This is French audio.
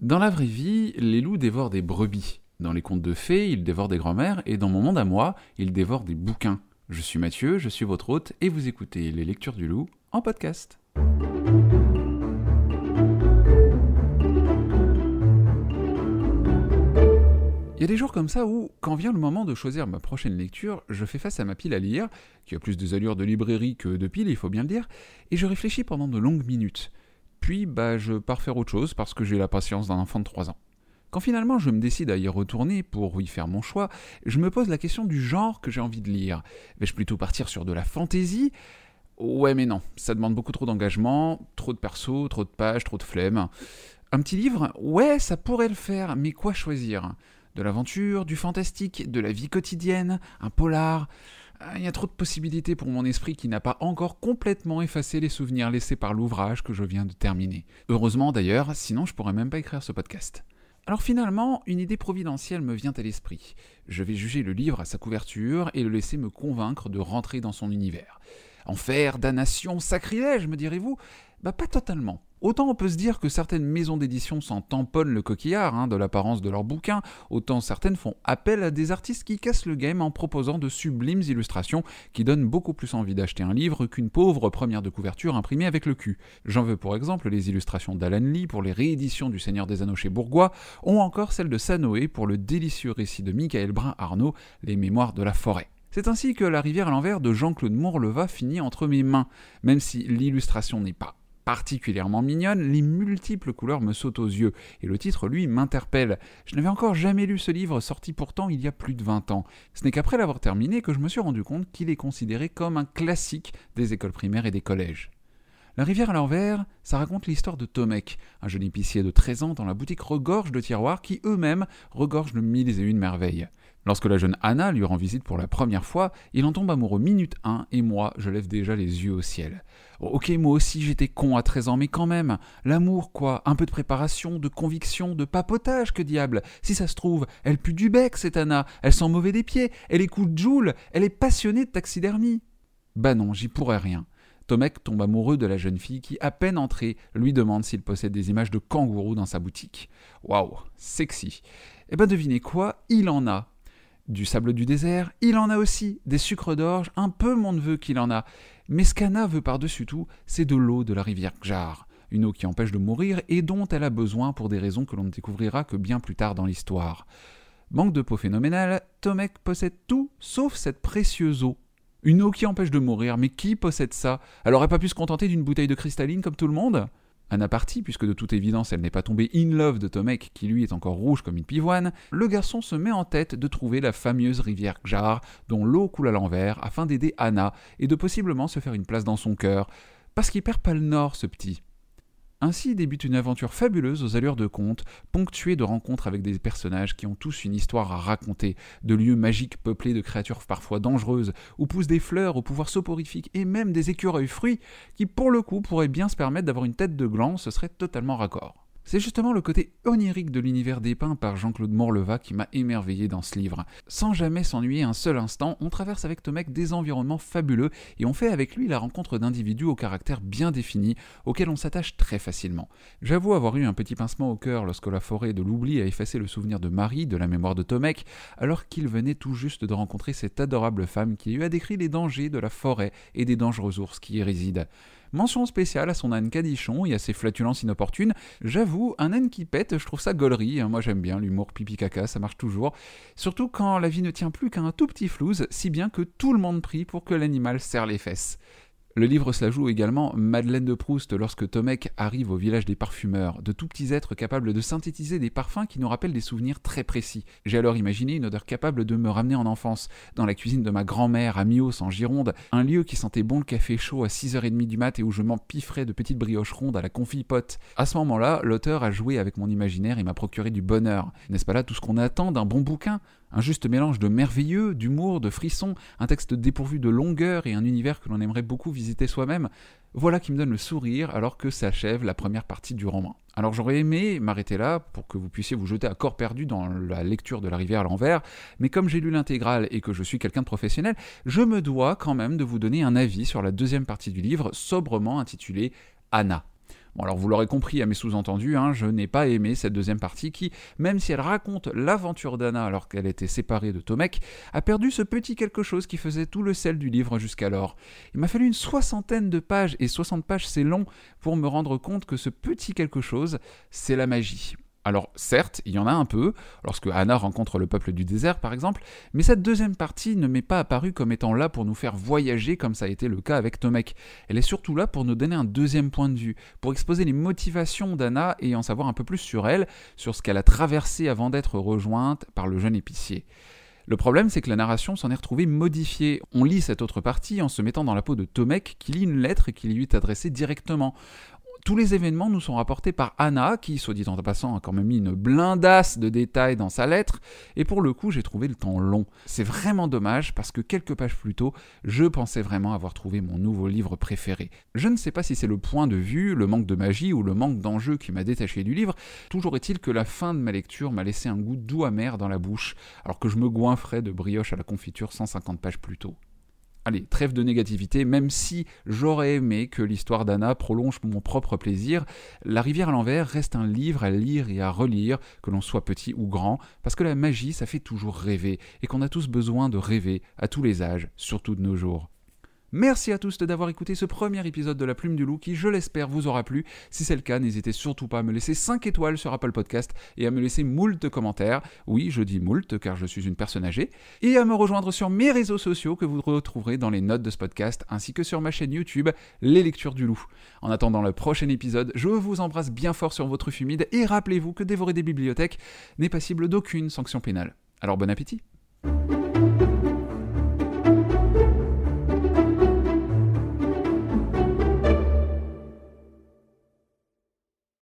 Dans la vraie vie, les loups dévorent des brebis. Dans les contes de fées, ils dévorent des grand-mères, et dans mon monde à moi, ils dévorent des bouquins. Je suis Mathieu, je suis votre hôte, et vous écoutez les lectures du loup en podcast. Il y a des jours comme ça où, quand vient le moment de choisir ma prochaine lecture, je fais face à ma pile à lire, qui a plus des allures de librairie que de pile, il faut bien le dire, et je réfléchis pendant de longues minutes. Puis, bah, je pars faire autre chose parce que j'ai la patience d'un enfant de 3 ans. Quand finalement je me décide à y retourner pour y faire mon choix, je me pose la question du genre que j'ai envie de lire. Vais-je plutôt partir sur de la fantaisie? Ouais, mais non, ça demande beaucoup trop d'engagement, trop de persos, trop de pages, trop de flemme. Un petit livre Ouais, ça pourrait le faire, mais quoi choisir? De l'aventure, du fantastique, de la vie quotidienne, un polar? Il y a trop de possibilités pour mon esprit qui n'a pas encore complètement effacé les souvenirs laissés par l'ouvrage que je viens de terminer. Heureusement d'ailleurs, sinon je pourrais même pas écrire ce podcast. Alors finalement, une idée providentielle me vient à l'esprit. Je vais juger le livre à sa couverture et le laisser me convaincre de rentrer dans son univers. Enfer, damnation, sacrilège, me direz-vous Bah pas totalement. Autant on peut se dire que certaines maisons d'édition s'en tamponnent le coquillard hein, de l'apparence de leurs bouquins, autant certaines font appel à des artistes qui cassent le game en proposant de sublimes illustrations qui donnent beaucoup plus envie d'acheter un livre qu'une pauvre première de couverture imprimée avec le cul. J'en veux pour exemple les illustrations d'Alan Lee pour les rééditions du Seigneur des Anneaux chez Bourgois, ou encore celles de Sanoé pour le délicieux récit de Michael Brun Arnaud, Les Mémoires de la forêt. C'est ainsi que La rivière à l'envers de Jean-Claude Mourleva finit entre mes mains, même si l'illustration n'est pas particulièrement mignonne, les multiples couleurs me sautent aux yeux, et le titre, lui, m'interpelle. Je n'avais encore jamais lu ce livre, sorti pourtant il y a plus de 20 ans. Ce n'est qu'après l'avoir terminé que je me suis rendu compte qu'il est considéré comme un classique des écoles primaires et des collèges. La rivière à l'envers, ça raconte l'histoire de Tomek, un jeune épicier de 13 ans dont la boutique regorge de tiroirs qui eux-mêmes regorgent de mille et une merveilles. Lorsque la jeune Anna lui rend visite pour la première fois, il en tombe amoureux minute 1 et moi, je lève déjà les yeux au ciel. Ok, moi aussi j'étais con à 13 ans, mais quand même, l'amour quoi, un peu de préparation, de conviction, de papotage, que diable. Si ça se trouve, elle pue du bec cette Anna, elle sent mauvais des pieds, elle écoute Joule, elle est passionnée de taxidermie. Bah non, j'y pourrais rien. Tomek tombe amoureux de la jeune fille qui, à peine entrée, lui demande s'il possède des images de kangourous dans sa boutique. Waouh, sexy. Eh ben devinez quoi, il en a du sable du désert, il en a aussi, des sucres d'orge, un peu mon neveu qu'il en a. Mais ce qu'Anna veut par-dessus tout, c'est de l'eau de la rivière Gjar, une eau qui empêche de mourir et dont elle a besoin pour des raisons que l'on ne découvrira que bien plus tard dans l'histoire. Manque de peau phénoménale, Tomek possède tout sauf cette précieuse eau. Une eau qui empêche de mourir, mais qui possède ça? Elle aurait pas pu se contenter d'une bouteille de cristalline comme tout le monde? Un partie, puisque de toute évidence elle n'est pas tombée in love de Tomek, qui lui est encore rouge comme une pivoine, le garçon se met en tête de trouver la fameuse rivière Gjar, dont l'eau coule à l'envers, afin d'aider Anna, et de possiblement se faire une place dans son cœur, parce qu'il perd pas le nord, ce petit. Ainsi débute une aventure fabuleuse aux allures de conte, ponctuée de rencontres avec des personnages qui ont tous une histoire à raconter, de lieux magiques peuplés de créatures parfois dangereuses, où poussent des fleurs au pouvoir soporifique et même des écureuils fruits qui pour le coup pourraient bien se permettre d'avoir une tête de gland, ce serait totalement raccord. C'est justement le côté onirique de l'univers dépeint par Jean-Claude Morleva qui m'a émerveillé dans ce livre. Sans jamais s'ennuyer un seul instant, on traverse avec Tomek des environnements fabuleux et on fait avec lui la rencontre d'individus au caractère bien défini, auxquels on s'attache très facilement. J'avoue avoir eu un petit pincement au cœur lorsque la forêt de l'oubli a effacé le souvenir de Marie de la mémoire de Tomek, alors qu'il venait tout juste de rencontrer cette adorable femme qui lui a décrit les dangers de la forêt et des dangereux ours qui y résident. Mention spéciale à son âne cadichon et à ses flatulences inopportunes. J'avoue, un âne qui pète, je trouve ça gaulerie. Hein. Moi j'aime bien l'humour pipi caca, ça marche toujours. Surtout quand la vie ne tient plus qu'à un tout petit flouze, si bien que tout le monde prie pour que l'animal serre les fesses. Le livre se la joue également Madeleine de Proust lorsque Tomek arrive au village des parfumeurs, de tout petits êtres capables de synthétiser des parfums qui nous rappellent des souvenirs très précis. J'ai alors imaginé une odeur capable de me ramener en enfance, dans la cuisine de ma grand-mère à Mios en Gironde, un lieu qui sentait bon le café chaud à 6h30 du mat et où je m'empifferais de petites brioches rondes à la confit pote. À ce moment-là, l'auteur a joué avec mon imaginaire et m'a procuré du bonheur. N'est-ce pas là tout ce qu'on attend d'un bon bouquin? Un juste mélange de merveilleux, d'humour, de frissons, un texte dépourvu de longueur et un univers que l'on aimerait beaucoup visiter soi-même, voilà qui me donne le sourire alors que s'achève la première partie du roman. Alors j'aurais aimé m'arrêter là pour que vous puissiez vous jeter à corps perdu dans la lecture de la rivière à l'envers, mais comme j'ai lu l'intégrale et que je suis quelqu'un de professionnel, je me dois quand même de vous donner un avis sur la deuxième partie du livre, sobrement intitulée Anna. Bon alors vous l'aurez compris à mes sous-entendus, hein, je n'ai pas aimé cette deuxième partie qui, même si elle raconte l'aventure d'Anna alors qu'elle était séparée de Tomek, a perdu ce petit quelque chose qui faisait tout le sel du livre jusqu'alors. Il m'a fallu une soixantaine de pages, et 60 pages c'est long, pour me rendre compte que ce petit quelque chose, c'est la magie. Alors certes, il y en a un peu, lorsque Anna rencontre le peuple du désert par exemple, mais cette deuxième partie ne m'est pas apparue comme étant là pour nous faire voyager comme ça a été le cas avec Tomek. Elle est surtout là pour nous donner un deuxième point de vue, pour exposer les motivations d'Anna et en savoir un peu plus sur elle, sur ce qu'elle a traversé avant d'être rejointe par le jeune épicier. Le problème, c'est que la narration s'en est retrouvée modifiée. On lit cette autre partie en se mettant dans la peau de Tomek qui lit une lettre qui lui est adressée directement. Tous les événements nous sont rapportés par Anna, qui, soit dit en passant, a quand même mis une blindasse de détails dans sa lettre, et pour le coup, j'ai trouvé le temps long. C'est vraiment dommage parce que quelques pages plus tôt, je pensais vraiment avoir trouvé mon nouveau livre préféré. Je ne sais pas si c'est le point de vue, le manque de magie ou le manque d'enjeu qui m'a détaché du livre, toujours est-il que la fin de ma lecture m'a laissé un goût doux amer dans la bouche, alors que je me goinfrais de brioche à la confiture 150 pages plus tôt. Allez, trêve de négativité, même si j'aurais aimé que l'histoire d'Anna prolonge mon propre plaisir, La rivière à l'envers reste un livre à lire et à relire, que l'on soit petit ou grand, parce que la magie, ça fait toujours rêver, et qu'on a tous besoin de rêver, à tous les âges, surtout de nos jours. Merci à tous d'avoir écouté ce premier épisode de La Plume du Loup qui, je l'espère, vous aura plu. Si c'est le cas, n'hésitez surtout pas à me laisser 5 étoiles sur Apple Podcast et à me laisser moult commentaires. Oui, je dis moult car je suis une personne âgée. Et à me rejoindre sur mes réseaux sociaux que vous retrouverez dans les notes de ce podcast ainsi que sur ma chaîne YouTube Les Lectures du Loup. En attendant le prochain épisode, je vous embrasse bien fort sur votre fumide et rappelez-vous que dévorer des bibliothèques n'est passible d'aucune sanction pénale. Alors bon appétit